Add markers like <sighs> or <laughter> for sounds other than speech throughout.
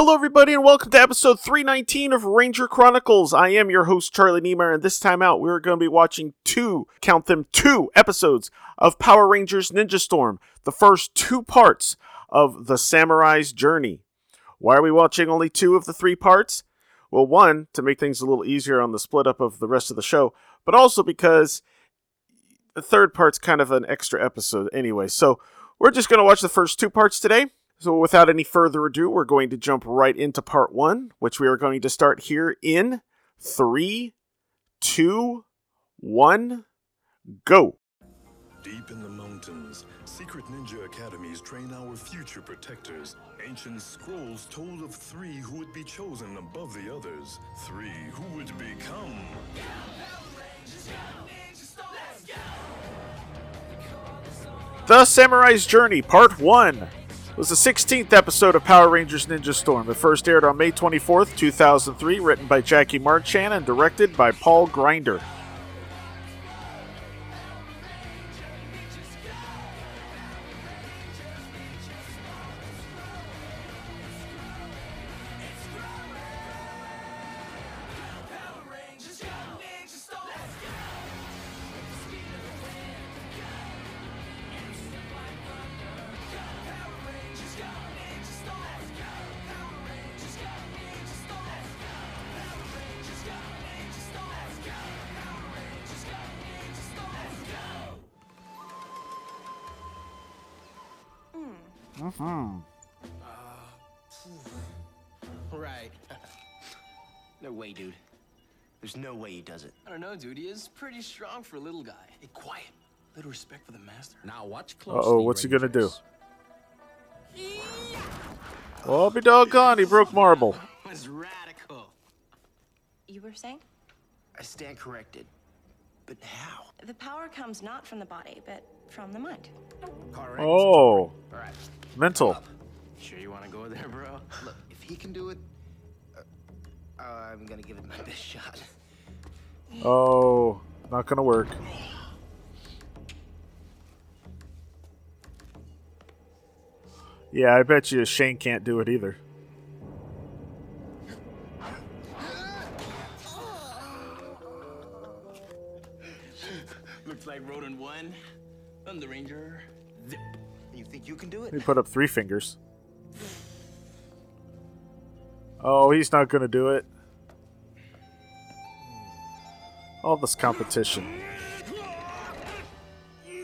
Hello, everybody, and welcome to episode 319 of Ranger Chronicles. I am your host, Charlie Niemeyer, and this time out, we're going to be watching two, count them, two episodes of Power Rangers Ninja Storm, the first two parts of The Samurai's Journey. Why are we watching only two of the three parts? Well, one, to make things a little easier on the split up of the rest of the show, but also because the third part's kind of an extra episode anyway. So we're just going to watch the first two parts today. So without any further ado, we're going to jump right into part one, which we are going to start here in three, two, one, go. Deep in the mountains, secret ninja academies train our future protectors. Ancient scrolls told of three who would be chosen above the others. Three who would become. The Samurai's Journey, Part 1, was the 16th episode of Power Rangers Ninja Storm. It first aired on May 24th, 2003, written by Jackie Marchand and directed by Paul Grinder. Right. <laughs> No way, dude. There's no way he does it. I don't know, dude. He is pretty strong for a little guy. Hey, quiet. Little respect for the master. Now watch Uh oh, what's he gonna do? Rangers. Oh, be doggone, he broke marble. <laughs> was radical. You were saying? I stand corrected. But how? The power comes not from the body, but from the mind. Correct. Oh, All right. Mental. Sure you want to go there, bro? Look, if he can do it, uh, I'm gonna give it my <laughs> best shot. Oh, not gonna work. Yeah, I bet you Shane can't do it either. <laughs> Looks like Rodent won. I'm ranger. Zip. You think you can do it? He put up three fingers. Oh, he's not gonna do it. All this competition.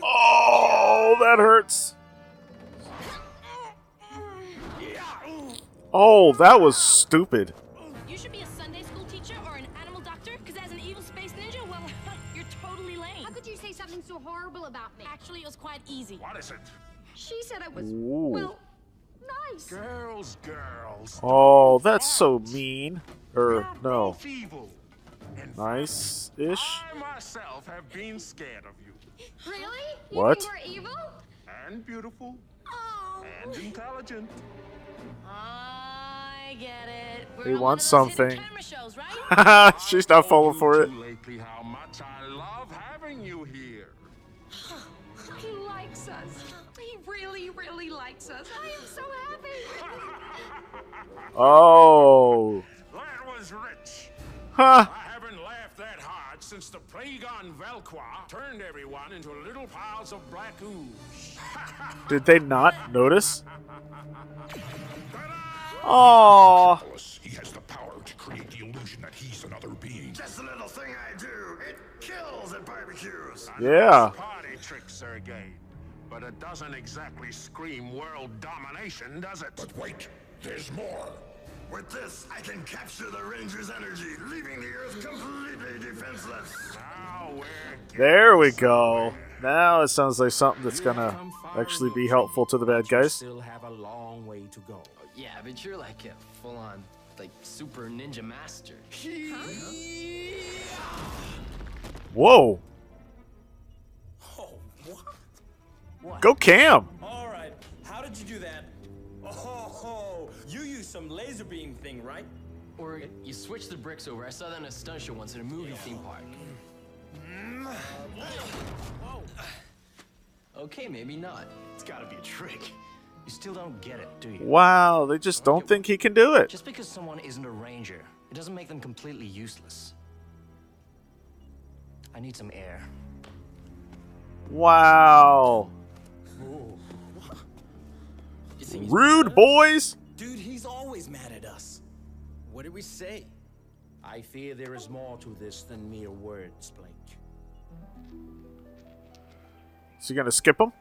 Oh, that hurts. Oh, that was stupid. You should be a Sunday school teacher or an animal doctor, because as an evil space ninja, well, <laughs> you're totally lame. How could you say something so horrible about me? Actually, it was quite easy. What is it? She said I was, Ooh. well, nice. Girls, girls. Oh, that's so mean. Er, or, no. both evil. In fact, Nice ish. I myself have been scared of you. Really? You What? think we're evil? And beautiful. Oh. And intelligent. I get it. We're He wants of those hidden something. Camera shows, right? <laughs> She's not falling for it. Oh. That was rich. Huh. I haven't laughed that hard since the plague on Velqua turned everyone into little piles of black ooze. <laughs> Did they not notice? Oh. He has the power to create the illusion that he's another being. Just a little thing I do. It kills at barbecues. Yeah. Party trick, Sergey. But it doesn't exactly scream world domination, does it? But wait, there's more. With this, I can capture the Ranger's energy, leaving the Earth completely defenseless. Now There we go. Now it sounds like something that's gonna actually be helpful to the bad guys. Still have a long way to go. Oh, yeah, but you're like a full-on, like, super ninja master. Whoa. Oh. Go Cam. All right. How did you do that? Oh, you used some laser beam thing, right? Or you switch the bricks over. I saw that in a stunt show once in a movie theme park. Okay, maybe not. It's gotta be a trick. You still don't get it, do you? Wow, they just don't think he can do it. Just because someone isn't a ranger, it doesn't make them completely useless. I need some air. Wow. You think he's Rude mad at us? boys. Dude, he's always mad at us. What did we say? I fear there is more to this than mere words, Blake. Is he gonna skip him?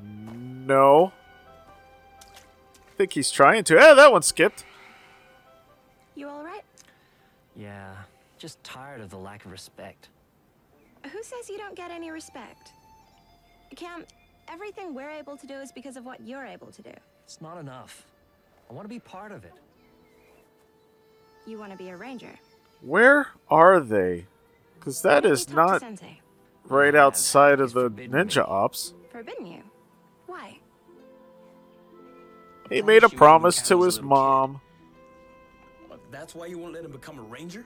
No. I think he's trying to. Eh, that one skipped. You all right? Yeah, just tired of the lack of respect. Who says you don't get any respect? Cam, everything we're able to do is because of what you're able to do. It's not enough. I want to be part of it. You want to be a ranger. Where are they? Because that Maybe is talk to not right outside of the forbidden me. ninja ops. Forbidden you. Why? He made a promise to his mom. That's why you won't let him become a ranger?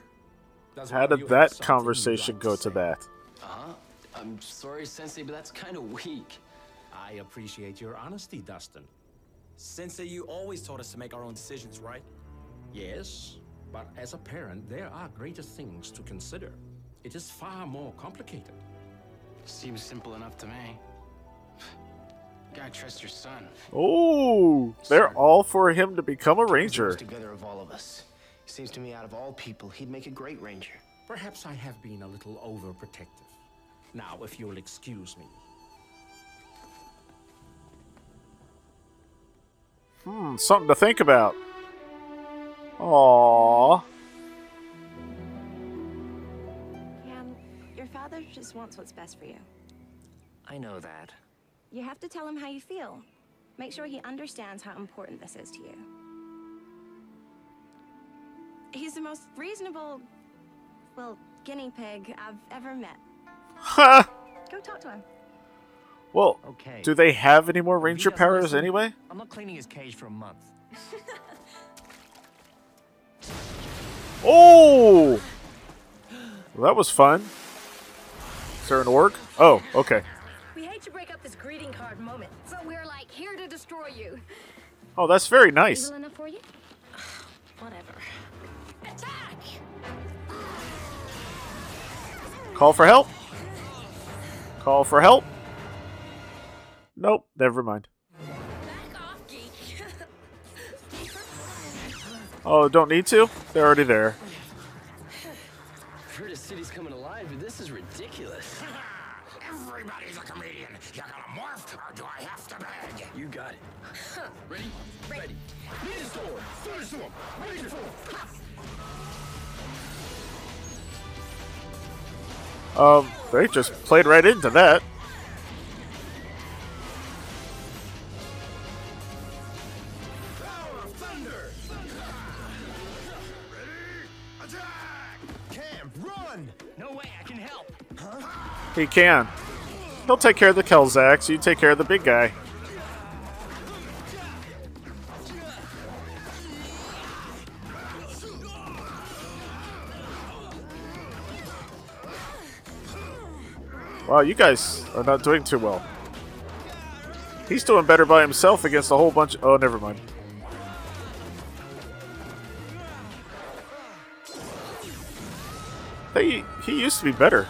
Does How did that conversation go like to that? Uh-huh. I'm sorry, Sensei, but that's kind of weak. I appreciate your honesty, Dustin. Sensei, you always told us to make our own decisions, right? Yes, but as a parent, there are greater things to consider. It is far more complicated. Seems simple enough to me. Gotta trust your son. Oh, they're all for him to become a ranger. together of all of us. Seems to me out of all people, he'd make a great ranger. Perhaps I have been a little overprotective. Now, if you'll excuse me. Hmm, something to think about. Aww. Cam, your father just wants what's best for you. I know that. You have to tell him how you feel. Make sure he understands how important this is to you. He's the most reasonable, well, guinea pig I've ever met. Ha! <laughs> Go talk to him. Well, Okay. do they have any more ranger powers listen, anyway? I'm not cleaning his cage for a month. <laughs> Oh! Well, that was fun. Is there an org? Oh, okay. We hate to break up this greeting card moment, so we're like here to destroy you. Oh, that's very nice. Evil enough for you? <sighs> Whatever. Attack! Call for help? Call for help? Nope, never mind. Back off, geek. Oh, don't need to? They're already there. I've heard a city's coming alive, but this is ridiculous. Everybody's a comedian. You gonna morph, or do I have to beg? You got it. Ready? Ready. Ninja sword! Finish him! Ninja sword! Um, they just played right into that. He can. He'll take care of the Kelzaks, you take care of the big guy. Wow, you guys are not doing too well. He's doing better by himself against a whole bunch. Oh, never mind. He he used to be better.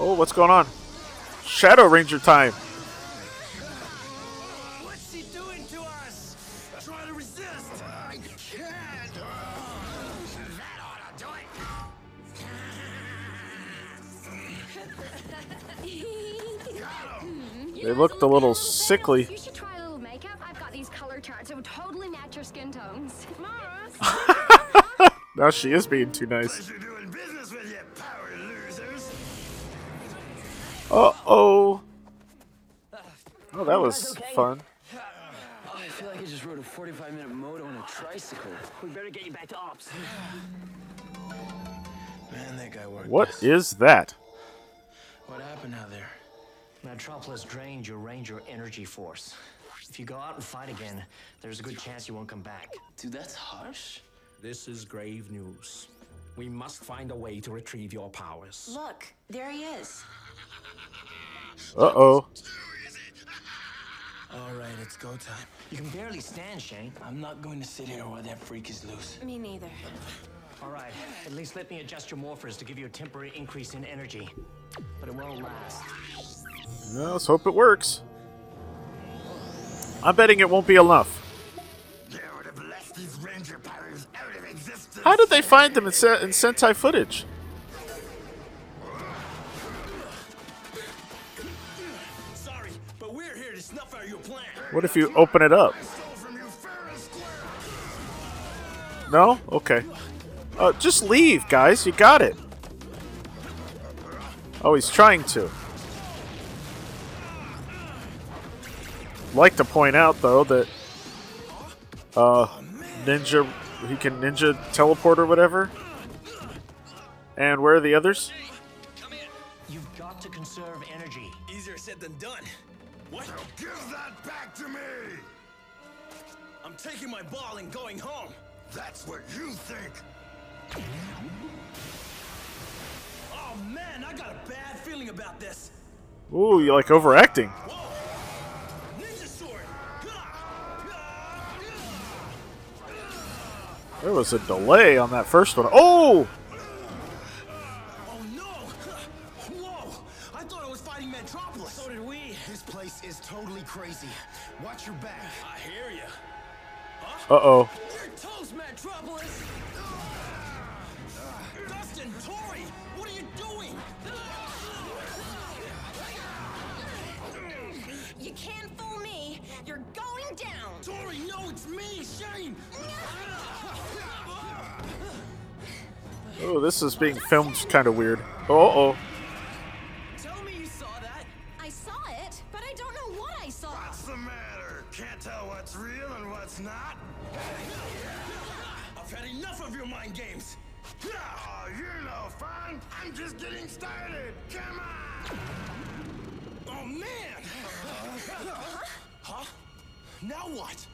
Oh, what's going on? Shadow Ranger time. What's he doing to us? Try to resist! I can't! That ought to do it! Hmm. They looked a little sickly. You should try a little makeup. I've got these color charts. It would totally match your skin tones. <laughs> <laughs> Now she is being too nice. Uh oh. Oh, that was fun. Oh, I feel like I just rode a 45 minute moto on a tricycle. We better get you back to ops. Man, that guy worked. What us. is that? What happened out there? Madtropolis drained your ranger energy force. If you go out and fight again, there's a good chance you won't come back. Dude, that's harsh. This is grave news. We must find a way to retrieve your powers. Look, there he is. Uh oh. All right, it's go time. You can barely stand, Shane. I'm not going to sit here while that freak is loose. Me neither. All right, at least let me adjust your morphers to give you a temporary increase in energy. But it won't last. Yeah, let's hope it works. I'm betting it won't be enough. They would have left these ranger powers out of existence. How did they find them in, Se- in Sentai footage? What if you open it up? No? Okay. Uh, just leave, guys. You got it. Oh, he's trying to. Like to point out though that uh, ninja he can ninja teleport or whatever. And where are the others? You've got to conserve energy. Easier said than done. What? Give that back to me! I'm taking my ball and going home. That's what you think. Oh man, I got a bad feeling about this. Ooh, you like overacting. Ninja sword. There was a delay on that first one. Oh is totally crazy. Watch your back. I hear you. Uh oh. You're toast, Madtropolis. Dustin, Tori, what are you doing? You can't fool me. You're going down. Tori, no, it's me, Shane. Oh, this is being filmed kind of weird. Oh, oh. What?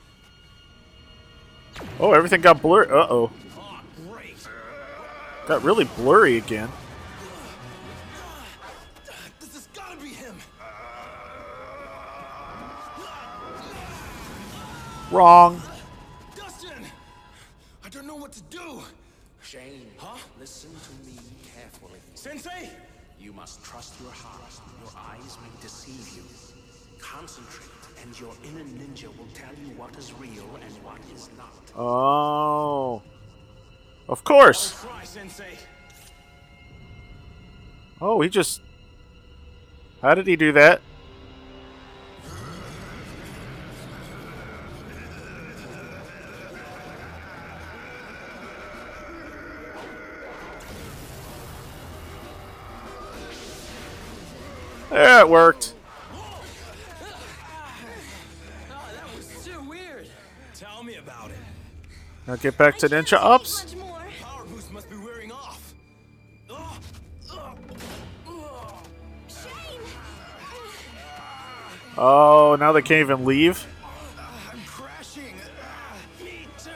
Oh, everything got blurry. Uh oh. Oh. Got really blurry again. This has gotta be him. Wrong. Dustin! I don't know what to do. Shane, Huh? listen to me carefully. Sensei? You must trust your heart. Your eyes may deceive you. Concentrate, and your inner ninja will tell you what is real and what is not. Oh. Of course. Oh, he just. How did he do that? Yeah, it worked. Now get back to ninja ops. Much more. Power boost must be wearing off. Oh, oh, oh. Shane! Oh, now they can't even leave. I'm crashing. Me too.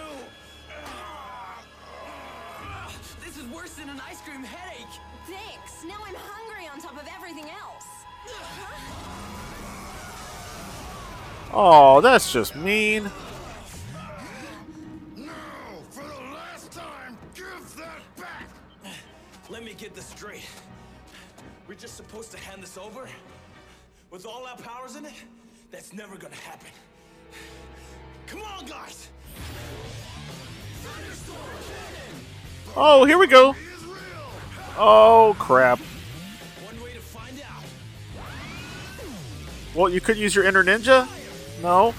Supposed to hand this over? With all our powers in it? That's never gonna happen. Come on, guys! Oh, here we go. Oh, crap. One way to find out. Well, you could use your inner ninja? No.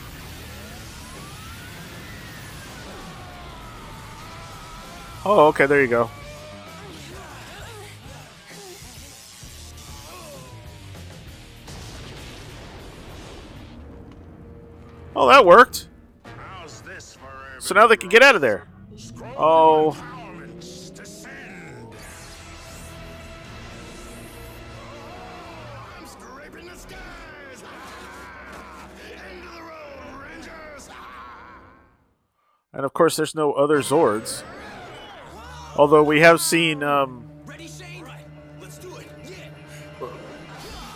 Oh, okay, there you go. That worked. How's this So now they can get out of there. Oh. empowerments descend? I'm scraping the skies. End of the road, Rangers. And of course, there's no other Zords. Although we have seen. Um,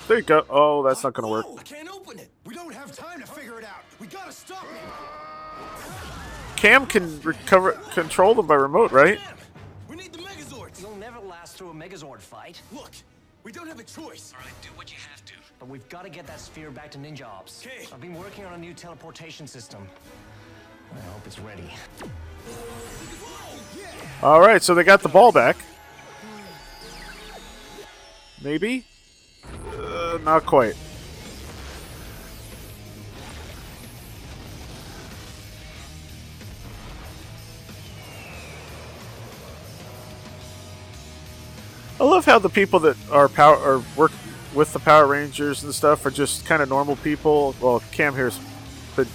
there you go. Oh, that's not going to work. Cam can recover, control them by remote, right? We need the Megazords. You'll never last through a Megazord fight. Look, we don't have a choice. All right, do what you have to. But we've got to get that sphere back to Ninja Ops. Okay. I've been working on a new teleportation system. I hope it's ready. All right, so they got the ball back. Maybe? Uh, not quite. Love how the people that are power or work with the Power Rangers and stuff are just kind of normal people. Well, Cam here's been,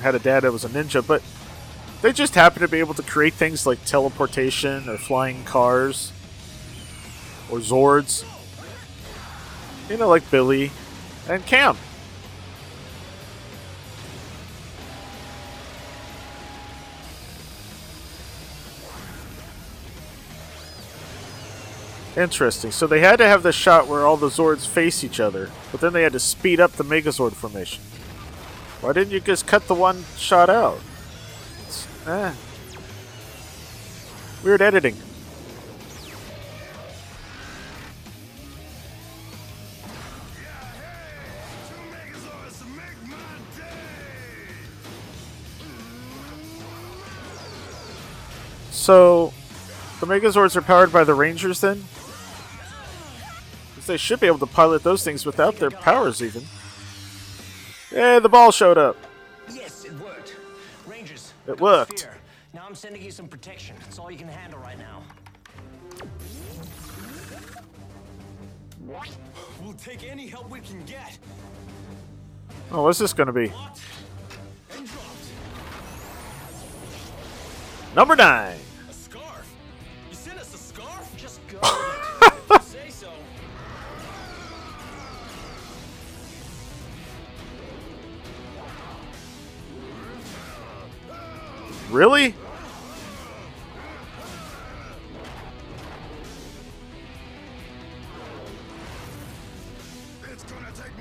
had a dad that was a ninja, but they just happen to be able to create things like teleportation or flying cars or Zords. You know, like Billy and Cam. Interesting. So they had to have the shot where all the Zords face each other, but then they had to speed up the Megazord formation. Why didn't you just cut the one shot out? Eh. Weird editing. So, the Megazords are powered by the Rangers then? They should be able to pilot those things without their powers even. Hey, the ball showed up. Yes, it worked. Rangers. It worked. Now I'm sending you some protection. It's all you can handle right now. We'll take any help we can get. Oh, what's this to be? Number nine. Really?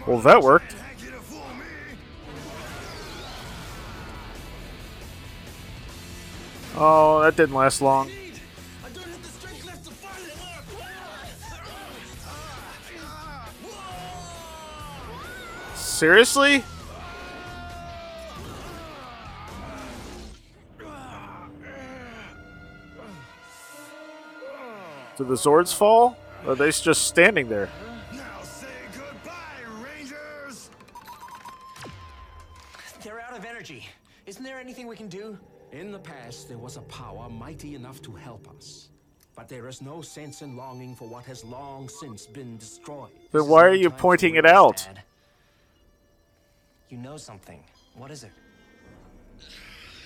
Well, that worked. Oh, that didn't last long. I Did the Zords fall? Or are they just standing there? Now say goodbye, Rangers! They're out of energy. Isn't there anything we can do? In the past, there was a power mighty enough to help us. But there is no sense in longing for what has long since been destroyed. Then why are you pointing it out? Dad. You know something. What is it?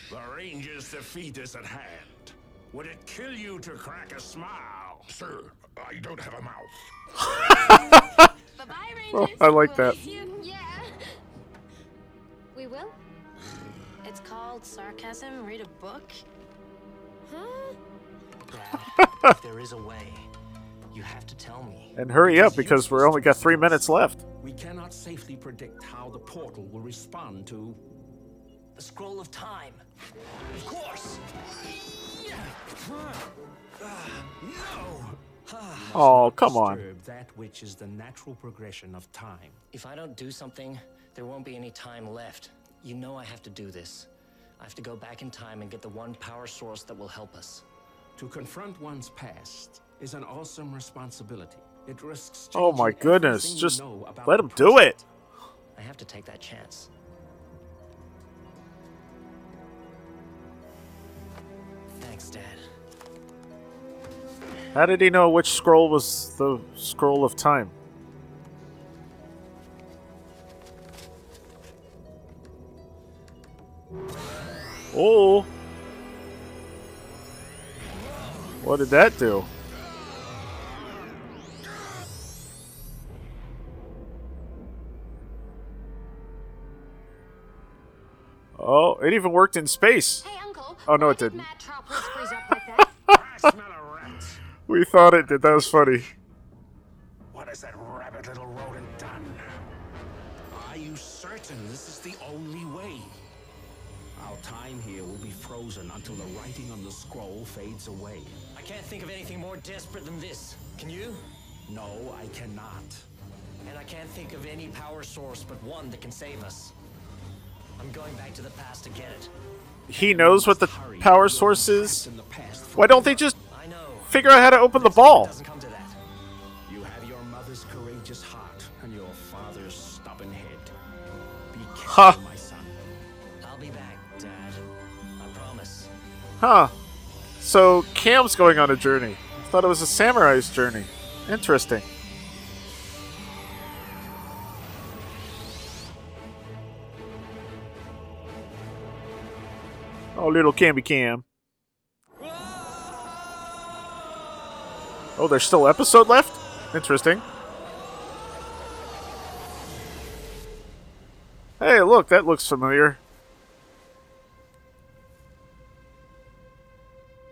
The Ranger's defeat is at hand. Would it kill you to crack a smile? Sir, I don't have a mouth. <laughs> Oh, I like that. Yeah. We will? It's called Sarcasm. Read a book? Huh? Dad, <laughs> if there is a way, you have to tell me. And hurry up because we're only got three minutes left. We cannot safely predict how the portal will respond to. The scroll of time. Of course. Ah, oh, ah. come on. That which is the natural progression of time. If I don't do something, there won't be any time left. You know I have to do this. I have to go back in time and get the one power source that will help us. To confront one's past is an awesome responsibility. It risks Oh my goodness. everything you Just know let him do it. I have to take that chance. Thanks, Dad. How did he know which scroll was the scroll of time? Oh. What did that do? Oh, it even worked in space. Hey, Uncle. Oh, no, it didn't. <laughs> We thought it did. That was funny. What has that rabbit little rodent done? Are you certain this is the only way? Our time here will be frozen until the writing on the scroll fades away. I can't think of anything more desperate than this. Can you? No, I cannot. And I can't think of any power source but one that can save us. I'm going back to the past to get it. He knows what the power source is. Why don't they just figure out how to open the ball? You have your mother's courageous heart and your father's stubborn head. Be careful, Huh. my son. I'll be back, Dad. I promise. Huh. So Cam's going on a journey. I thought it was a samurai's journey. Interesting. Oh, little Camby Cam. Oh, there's still episode left? Interesting. Hey, look, that looks familiar.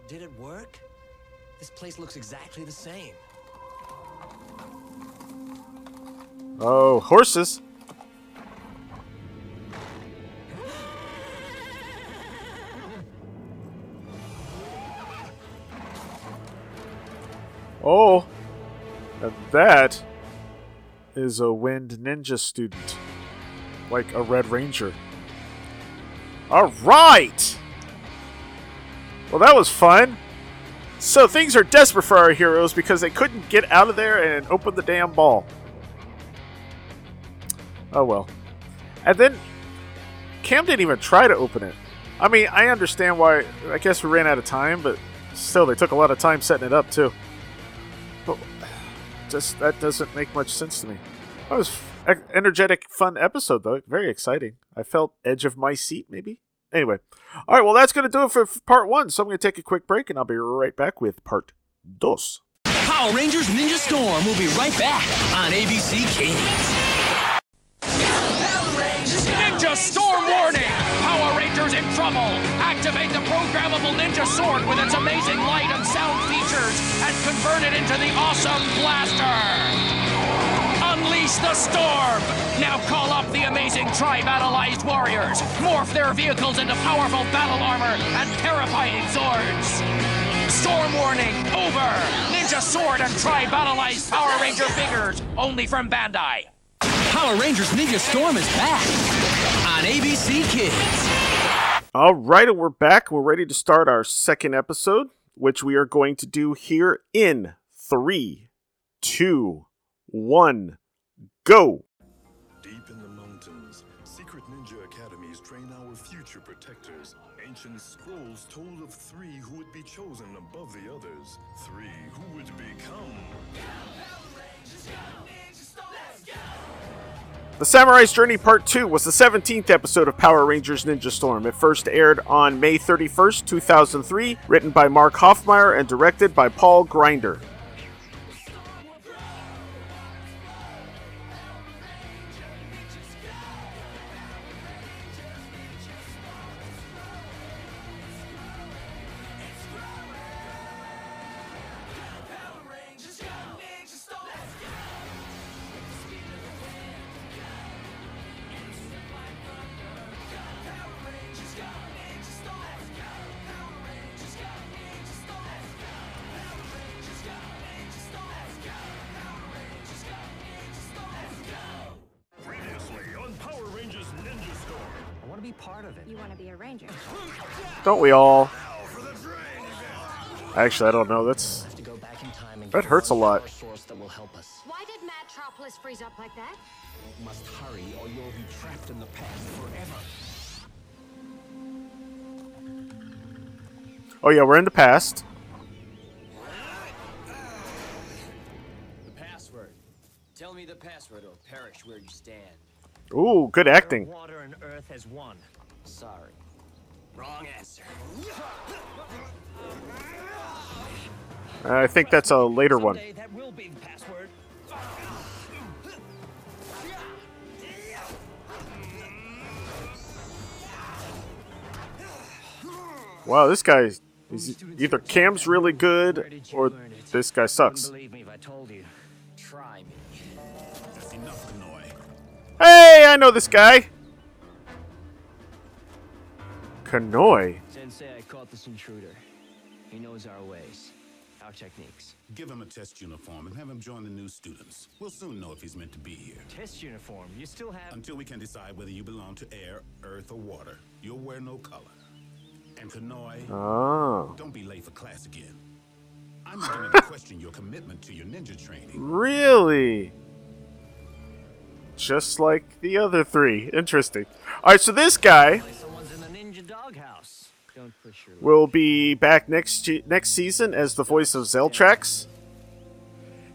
Did it work? This place looks exactly the same. Oh, horses. Oh, and that is a Wind Ninja student, like a Red Ranger. All right. Well, that was fun. So things are desperate for our heroes because they couldn't get out of there and open the damn ball. Oh well. And then Cam didn't even try to open it. I mean, I understand why. I guess we ran out of time, but still, they took a lot of time setting it up too. Just that doesn't make much sense to me. That was energetic, fun episode though. Very exciting. I felt edge of my seat, maybe. Anyway, all right. Well, that's gonna do it for part one. So I'm gonna take a quick break, and I'll be right back with part dos. Power Rangers Ninja Storm will be right back on ABC Kids. In trouble! Activate the programmable Ninja Sword with its amazing light and sound features and convert it into the awesome blaster! Unleash the storm! Now call up the amazing tri-battleized warriors! Morph their vehicles into powerful battle armor and terrifying Zords! Storm warning, over! Ninja Sword and tri-battleized Power Ranger figures, only from Bandai. Power Rangers Ninja Storm is back on ABC Kids. All right, and we're back. We're ready to start our second episode, which we are going to do here in three, two, one, go. Deep in the mountains, secret ninja academies train our future protectors. Ancient scrolls told of three who would be chosen above the others. Three who would become. The Samurai's Journey Part 2 was the 17th episode of Power Rangers Ninja Storm. It first aired on May 31st, 2003, written by Mark Hoffmeier and directed by Paul Grinder. Don't we all? Actually, I don't know. That's have to go back in time and that hurts a lot. power source that will help us. Why did Madtropolis freeze up like that? Must hurry or you'll be trapped in the past forever. Oh yeah, we're in the past. The password. Tell me the password or perish where you stand. Ooh, good acting. Water and Earth has won. Sorry. Wrong answer. I think that's a later one. That will be the password. Wow, this guy is either Cam's really good or this guy sucks. Believe me if I told you. Try me. That's enough, Kanoi. Hey, I know this guy. Kanoi. Sensei, I caught this intruder. He knows our ways, our techniques. Give him a test uniform and have him join the new students. We'll soon know if he's meant to be here. Test uniform. You still have. Until we can decide whether you belong to air, earth, or water, you'll wear no color. And Kanoi, Oh. don't be late for class again. I'm beginning <laughs> to question your commitment to your ninja training. Really? Just like the other three. Interesting. All right, so this guy Someone's in a ninja doghouse. Don't push your. Will be back next next season as the voice of Zeltrax.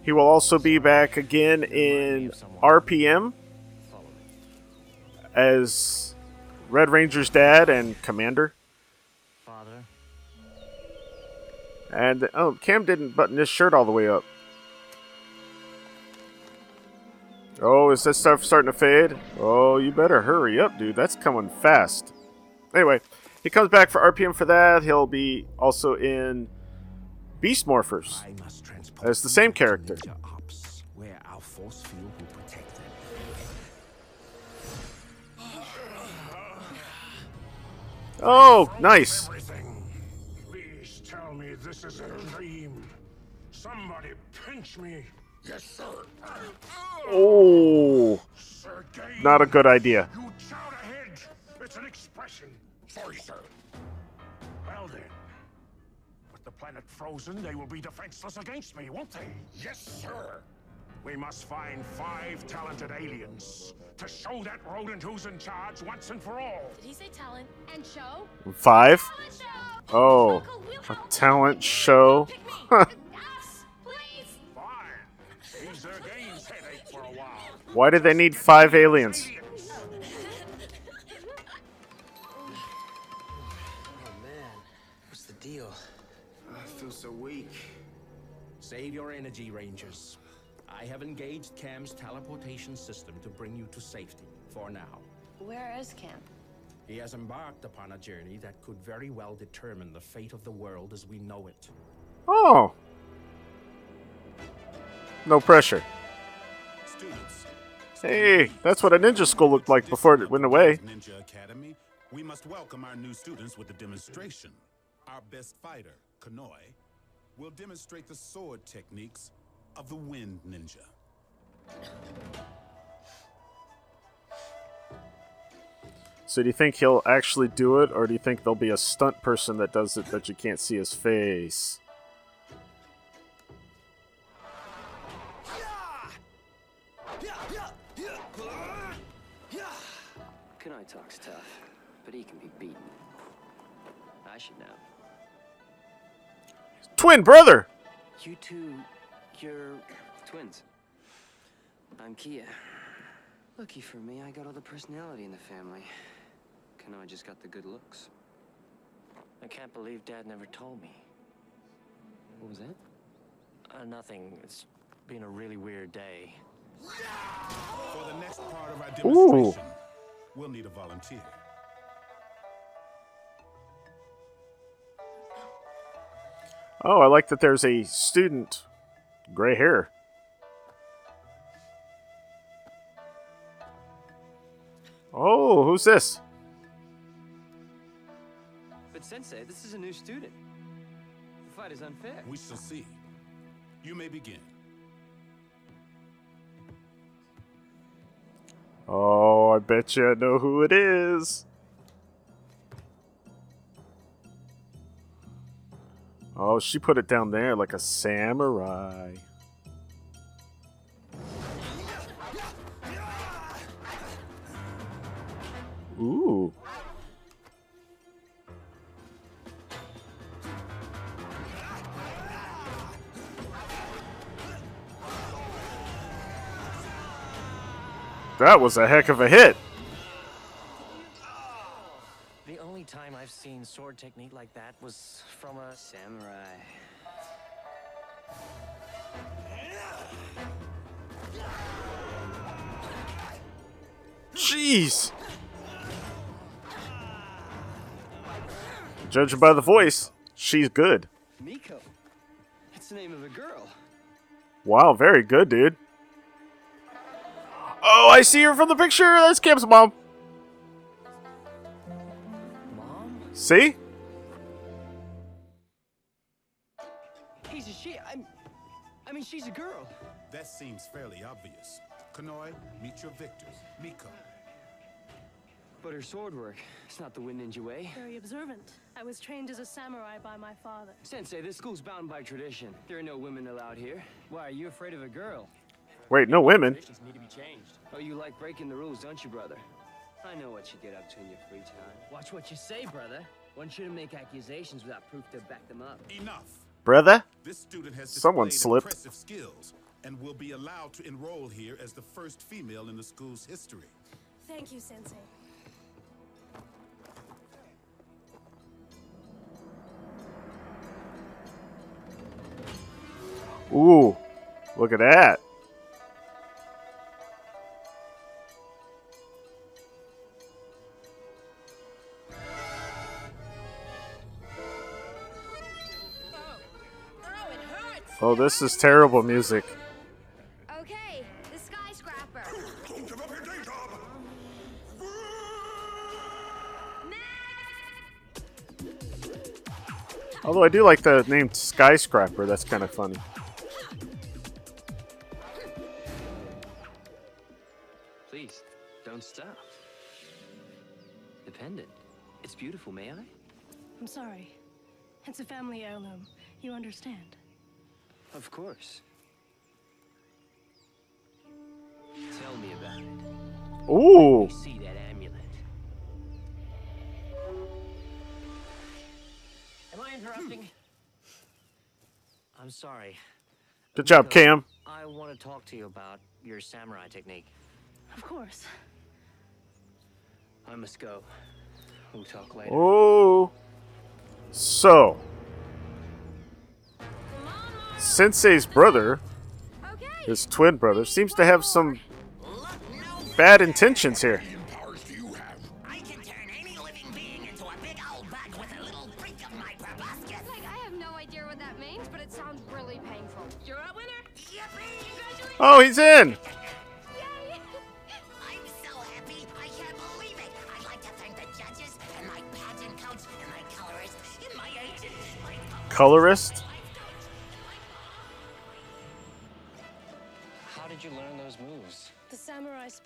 He will also be back again in RPM as Red Ranger's dad and commander. Father. And oh, Cam didn't button his shirt all the way up. Oh, is that stuff starting to fade? Oh, you better hurry up, dude. That's coming fast. Anyway, he comes back for RPM for that. He'll be also in Beast Morphers as the same character. Where our force field will protect them. Oh, nice. Please tell me this is a dream. Somebody pinch me. Yes, sir. Oh, not a good idea. You frozen, they will be defenseless against me, won't they? Yes, sir. We must find five talented aliens to show that rodent who's in charge once and for all. Did he say talent and show? Five? Oh, a talent show. Huh. Ease their games for a while. Why did they need five aliens? <laughs> Oh man, what's the deal? I feel so weak. Save your energy, Rangers. I have engaged Cam's teleportation system to bring you to safety, for now. Where is Cam? He has embarked upon a journey that could very well determine the fate of the world as we know it. Oh. No pressure. Students, Hey, that's what a ninja school looked like before it went away. Ninja Academy, we must welcome our new students with a demonstration. Our best fighter, Kanoi, will demonstrate the sword techniques of the Wind Ninja. So do you think he'll actually do it, or do you think there'll be a stunt person that does it that you can't see his face? Kanoi talks tough, but he can be beaten. I should know. Twin brother! You two, you're twins. I'm Kiya. Lucky for me, I got all the personality in the family. Kanoi just got the good looks. I can't believe Dad never told me. What was that? Uh, nothing. It's been a really weird day. For the next part of our Ooh. we'll need a volunteer. Oh, I like that there's a student. Gray hair. Oh, who's this? But Sensei, this is a new student. The fight is unfair. We shall see. You may begin. Oh, I bet you I know who it is. Oh, she put it down there like a samurai. Ooh. That was a heck of a hit. The only time I've seen sword technique like that was from a samurai. Jeez. Judging by the voice, she's good. Miko. That's the name of a girl. Wow, very good, dude. Oh, I see her from the picture. That's Cam's mom. See? He's a she. I'm. I mean, she's a girl. That seems fairly obvious. Kanoi, meet your victors. Miko. But her sword work, it's not the Wind Ninja way. Very observant. I was trained as a samurai by my father. Sensei, this school's bound by tradition. There are no women allowed here. Why, are you afraid of a girl? Wait, no women. Traditions need to be changed. Oh, you like breaking the rules, don't you, brother? I know what you get up to in your free time. Watch what you say, brother. One shouldn't make accusations without proof to back them up. Enough. Brother? This student has Someone displayed slipped. impressive skills and will be allowed to enroll here as the first female in the school's history. Thank you, Sensei. Ooh, look at that. Oh, this is terrible music. Okay, the skyscraper. Don't give up your day job! Although I do like the name Skyscraper. That's kind of funny. Please, don't stop. The pendant. It's beautiful, may I? I'm sorry. It's a family heirloom. You understand? Of course. Tell me about it. Ooh. See that amulet? Am I interrupting? Hmm. I'm sorry. Good job, Miko, Cam. I want to talk to you about your samurai technique. Of course. I must go. We'll talk later. Oh. So. Sensei's brother, his twin brother, seems to have some bad intentions here. Like, I have no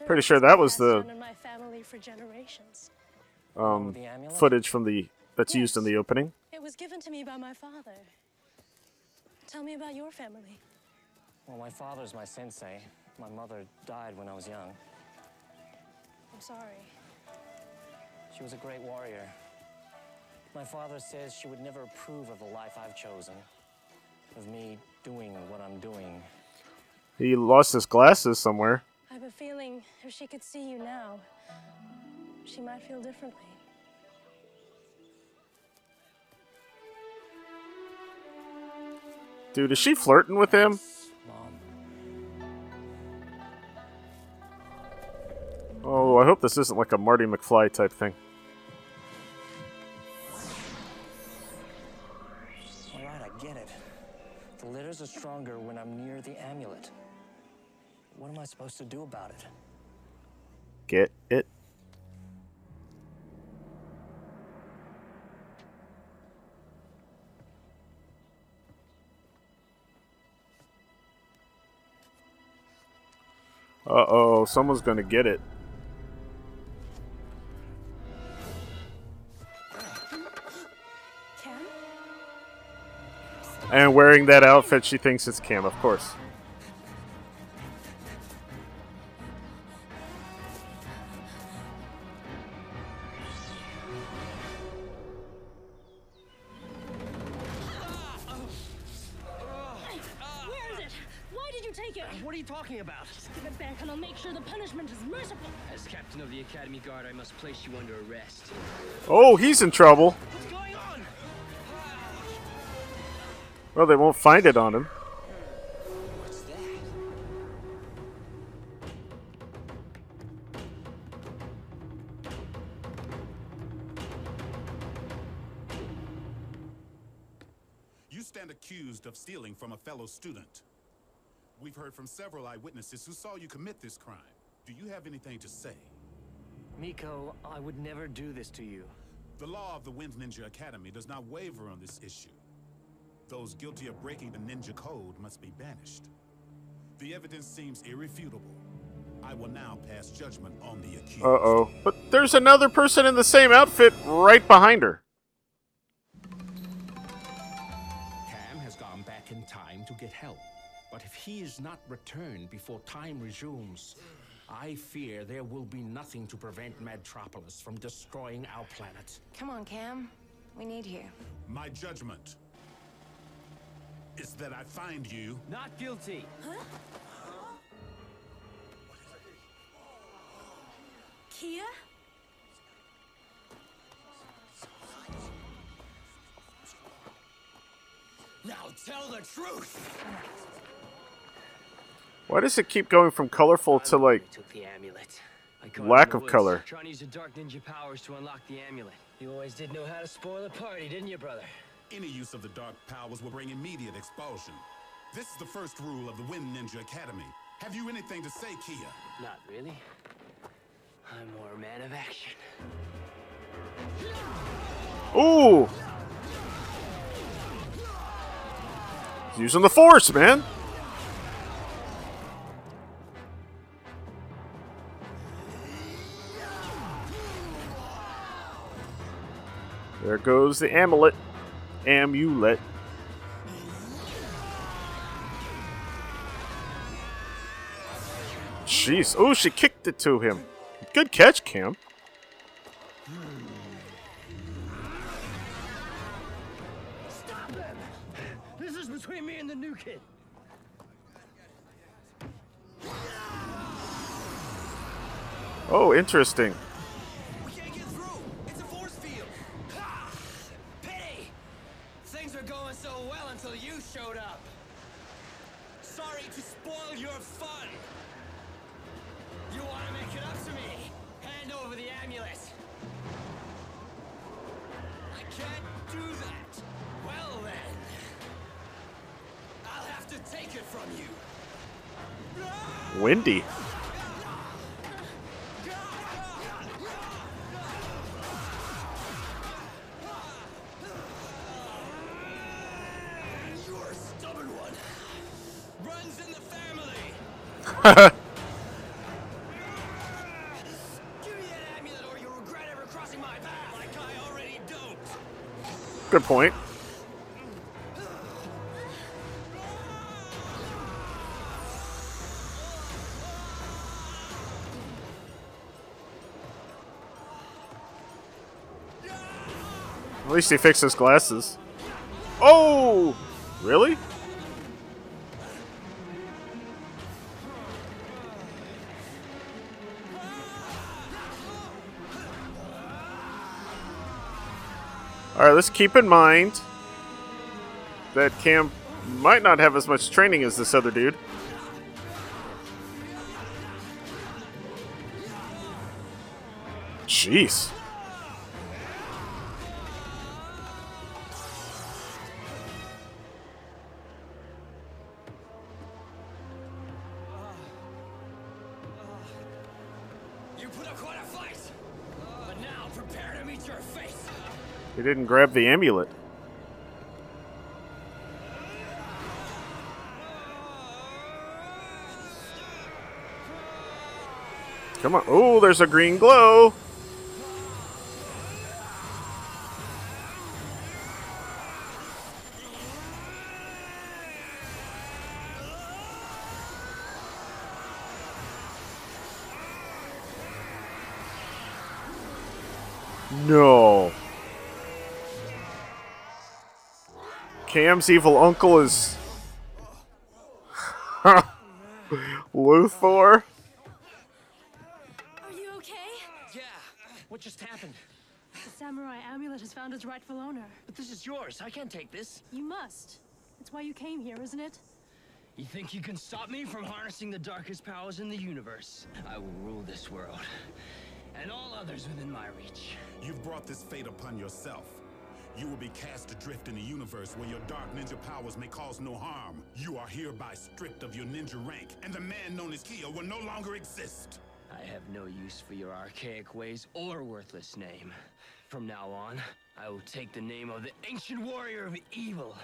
Pretty sure that was the- my family for generations. Um, footage from the that's used in the opening. It was given to me by my father. Tell me about your family. Well, my father's my sensei. My mother died when I was young. I'm sorry. She was a great warrior. My father says she would never approve of the life I've chosen, of me doing what I'm doing. He lost his glasses somewhere. I have a feeling if she could see you now, she might feel differently. Dude, is she flirting with him? Oh, I hope this isn't like a Marty McFly type thing. All right, I get it. The letters are stronger when I'm near the amulet. What am I supposed to do about it? Get it? Uh oh, someone's gonna get it. And wearing that outfit, she thinks it's Cam, of course. Why did you take it? What are you talking about? Just give it back and I'll make sure the punishment is merciful. As captain of the Academy Guard, I must place you under arrest. Oh, he's in trouble. What's going on? Well, they won't find it on him. What's that? You stand accused of stealing from a fellow student. We've heard from several eyewitnesses who saw you commit this crime. Do you have anything to say? Miko, I would never do this to you. The law of the Wind Ninja Academy does not waver on this issue. Those guilty of breaking the ninja code must be banished. The evidence seems irrefutable. I will now pass judgment on the accused. Uh oh. But there's another person in the same outfit right behind her. Cam has gone back in time to get help. But if he is not returned before time resumes, I fear there will be nothing to prevent Madtropolis from destroying our planet. Come on, Cam. We need you. My judgment is that I find you Not guilty. Huh? Kiya? Now tell the truth. Why does it keep going from colorful to like Took the amulet. I caught it lack of color? Trying to use your dark ninja powers to unlock the amulet. You always did know how to spoil a party, didn't you, brother? Any use of the dark powers will bring immediate expulsion. This is the first rule of the Wind Ninja Academy. Have you anything to say, Kiya? Not really. I'm more a man of action. Ooh! He's using the force, man. There goes the amulet. Amulet. Jeez. Oh, she kicked it to him. Good catch, Cam. Stop him! This is between me and the new kid. Oh, interesting. Until you showed up. Sorry to spoil your fun. You want to make it up to me? Hand over the amulet. I can't do that. Well then, I'll have to take it from you. Windy. <laughs> Good point. At least he fixed his glasses. Oh! Really? Alright, let's keep in mind that Cam might not have as much training as this other dude. Jeez. You put up quite a fight. But now prepare to meet your fate. He didn't grab the amulet. Come on. Oh, there's a green glow. Cam's evil uncle is <laughs> Lothor. Are you okay? Yeah. What just happened? The samurai amulet has found its rightful owner. But this is yours. I can't take this. You must. It's why you came here, isn't it? You think you can stop me from harnessing the darkest powers in the universe? I will rule this world. And all others within my reach. You've brought this fate upon yourself. You will be cast adrift in a universe where your dark ninja powers may cause no harm. You are hereby stripped of your ninja rank, and the man known as Kiya will no longer exist. I have no use for your archaic ways or worthless name. From now on, I will take the name of the ancient warrior of evil.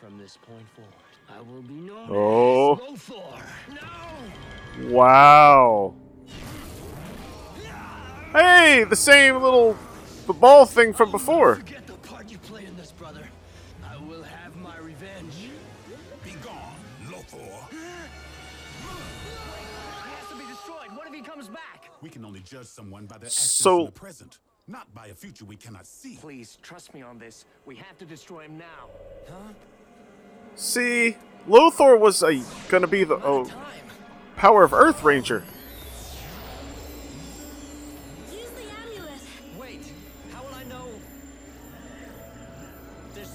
From this point forward, I will be known Oh. as Lothor. No! Wow. Hey, the same little the ball thing from before. Comes back? We can only judge someone by their actions So- in the present, not by a future we cannot see. Please, trust me on this. We have to destroy him now. Huh? See, Lothor was a, gonna be the oh, Power of Earth Ranger. Wait, how will I know? There's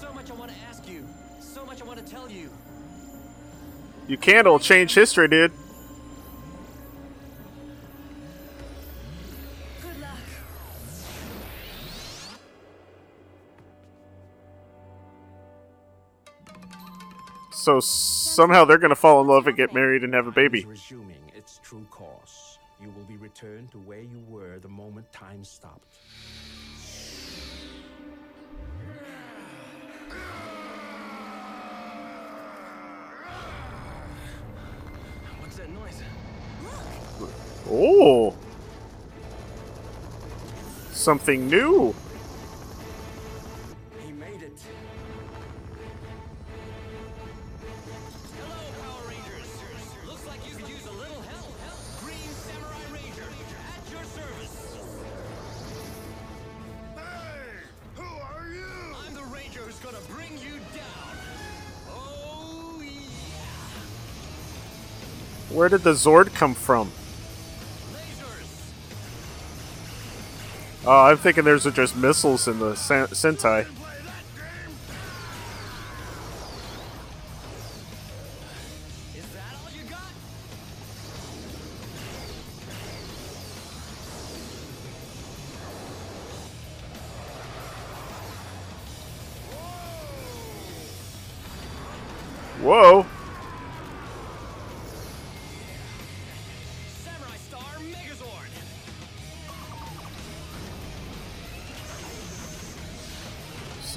So somehow they're gonna fall in love and get married and have a baby. Resuming its true course, you will be returned to where you were the moment time stopped. What's that noise? Oh, something new. Did the Zord come from? Oh, I'm thinking there's just missiles in the Sen- Sentai.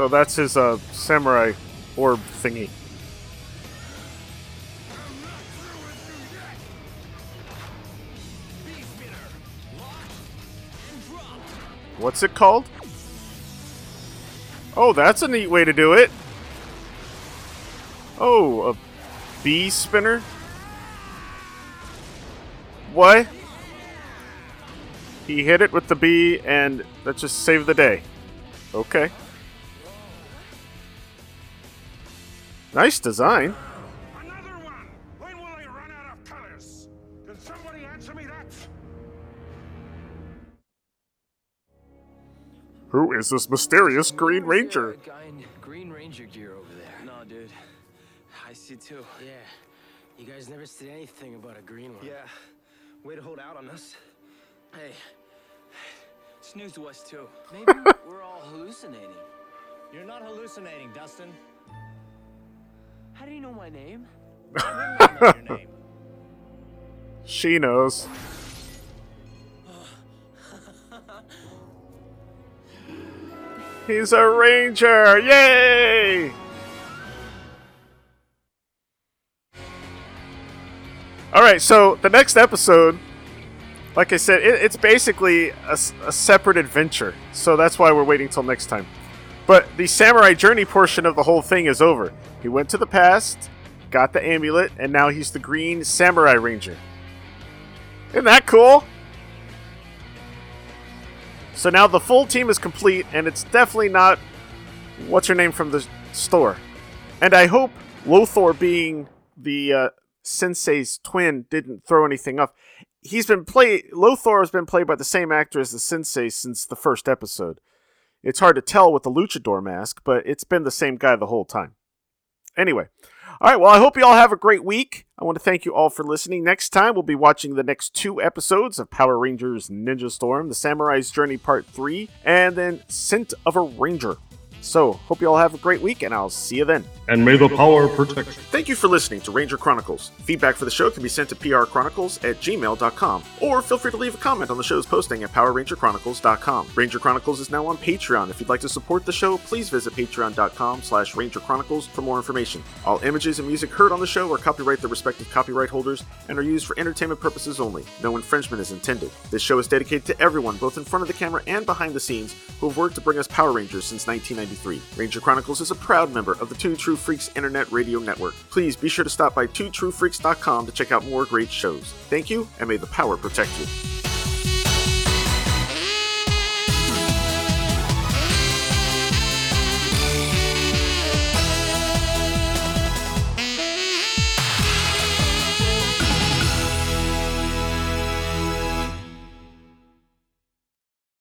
So that's his uh, samurai orb thingy. What's it called? Oh, that's a neat way to do it. Oh, a bee spinner? What? He hit it with the bee and that just saved the day. Okay. Nice design. When will I run out of colors? Can somebody answer me that? Who is this mysterious Green Ranger? There's a guy in Green Ranger gear over there. No, dude. I see two. Yeah. You guys never said anything about a green one. Yeah. Way to hold out on us. Hey. It's news to us, too. <laughs> Maybe we're all hallucinating. You're not hallucinating, Dustin. How do you know my name? <laughs> She knows. <laughs> He's a ranger! Yay! Alright, so the next episode, like I said, it, it's basically a separate adventure. So that's why we're waiting till next time. But the samurai journey portion of the whole thing is over. He went to the past, got the amulet, and now he's the green samurai ranger. Isn't that cool? So now the full team is complete, and it's definitely not what's her name from the store. And I hope Lothor, being the uh, sensei's twin, didn't throw anything off. He's been played. Lothor has been played by the same actor as the sensei since the first episode. It's hard to tell with the luchador mask, but it's been the same guy the whole time. Anyway, all right. Well, I hope you all have a great week. I want to thank you all for listening. Next time, we'll be watching the next two episodes of Power Rangers Ninja Storm, The Samurai's Journey Part 3, and then Scent of a Ranger. So, hope you all have a great week, and I'll see you then. And may the power protect you. Thank you for listening to Ranger Chronicles. Feedback for the show can be sent to prchronicles at gmail.com, or feel free to leave a comment on the show's posting at powerrangerchronicles.com. Ranger Chronicles is now on Patreon. If you'd like to support the show, please visit patreon.com slash rangerchronicles for more information. All images and music heard on the show are copyright the respective copyright holders and are used for entertainment purposes only. No infringement is intended. This show is dedicated to everyone, both in front of the camera and behind the scenes, who have worked to bring us Power Rangers since 1993. Ranger Chronicles is a proud member of the Two True Freaks Internet Radio Network. Please be sure to stop by twotruefreaks.com to check out more great shows. Thank you, and may the power protect you.